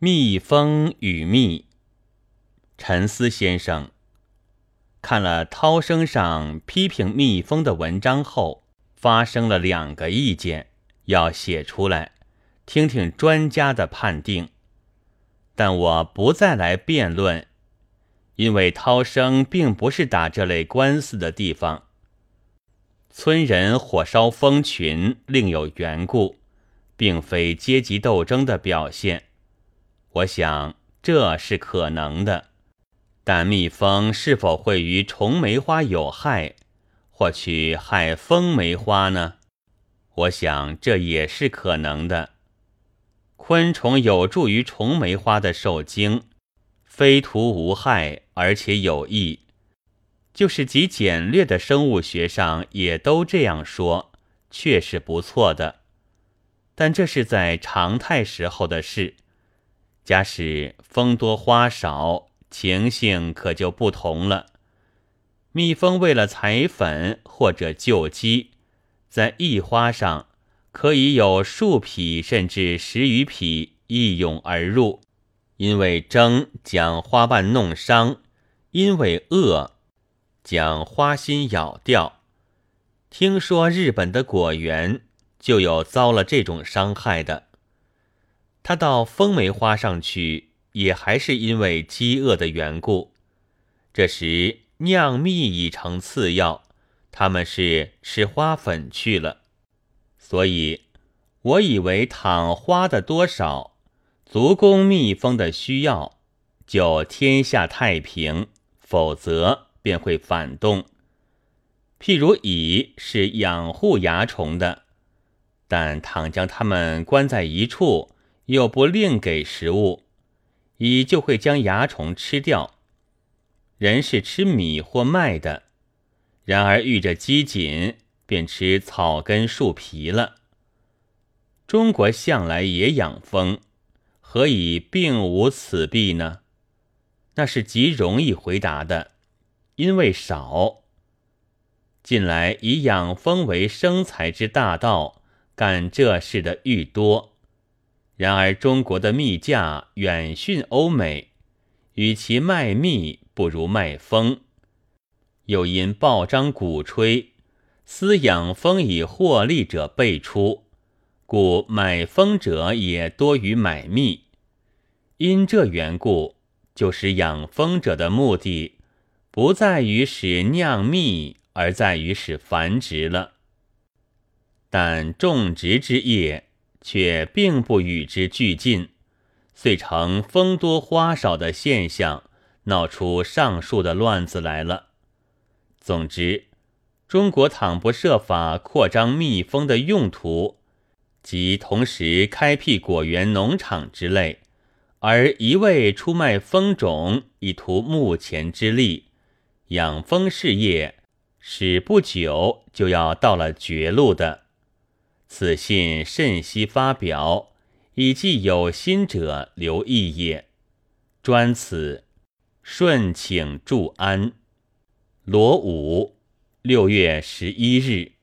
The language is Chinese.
蜜蜂与蜜，陈思先生看了涛声上批评蜜蜂的文章后，发生了两个意见，要写出来，听听专家的判定。但我不再来辩论，因为涛声并不是打这类官司的地方。村人火烧蜂群另有缘故，并非阶级斗争的表现。我想这是可能的，但蜜蜂是否会于虫梅花有害，或去害蜂梅花呢？我想这也是可能的。昆虫有助于虫梅花的受精，非徒无害，而且有益。就是极简略的生物学上也都这样说，确是不错的。但这是在常态时候的事。假使蜂多花少，情形可就不同了。蜜蜂为了采粉或者救鸡，在一花上可以有数匹甚至十余匹一涌而入，因为争将花瓣弄伤，因为饿将花心咬掉。听说日本的果园就有遭了这种伤害的。他到风梅花上去，也还是因为饥饿的缘故。这时酿蜜已成次要，他们是吃花粉去了。所以，我以为倘花的多少足供蜜蜂的需要，就天下太平；否则便会反动。譬如蚁是养护蚜虫的，但倘将它们关在一处，又不另给食物，蚁就会将蚜虫吃掉。人是吃米或麦的，然而遇着饥馑，便吃草根树皮了。中国向来也养蜂，何以并无此弊呢？那是极容易回答的，因为少。近来以养蜂为生财之大道，干这事的愈多。然而，中国的蜜价远逊欧美，与其卖蜜，不如卖蜂。又因报章鼓吹，私养蜂以获利者辈出，故买蜂者也多于买蜜。因这缘故，就使养蜂者的目的不在于使酿蜜，而在于使繁殖了。但种植之业。却并不与之俱进，遂成蜂多花少的现象，闹出上述的乱子来了。总之，中国倘不设法扩张蜜蜂的用途，即同时开辟果园、农场之类，而一味出卖蜂种以图目前之利，养蜂事业使不久就要到了绝路的。此信甚悉发表，以寄有心者留意也。专此，顺请祝安。罗武，六月十一日。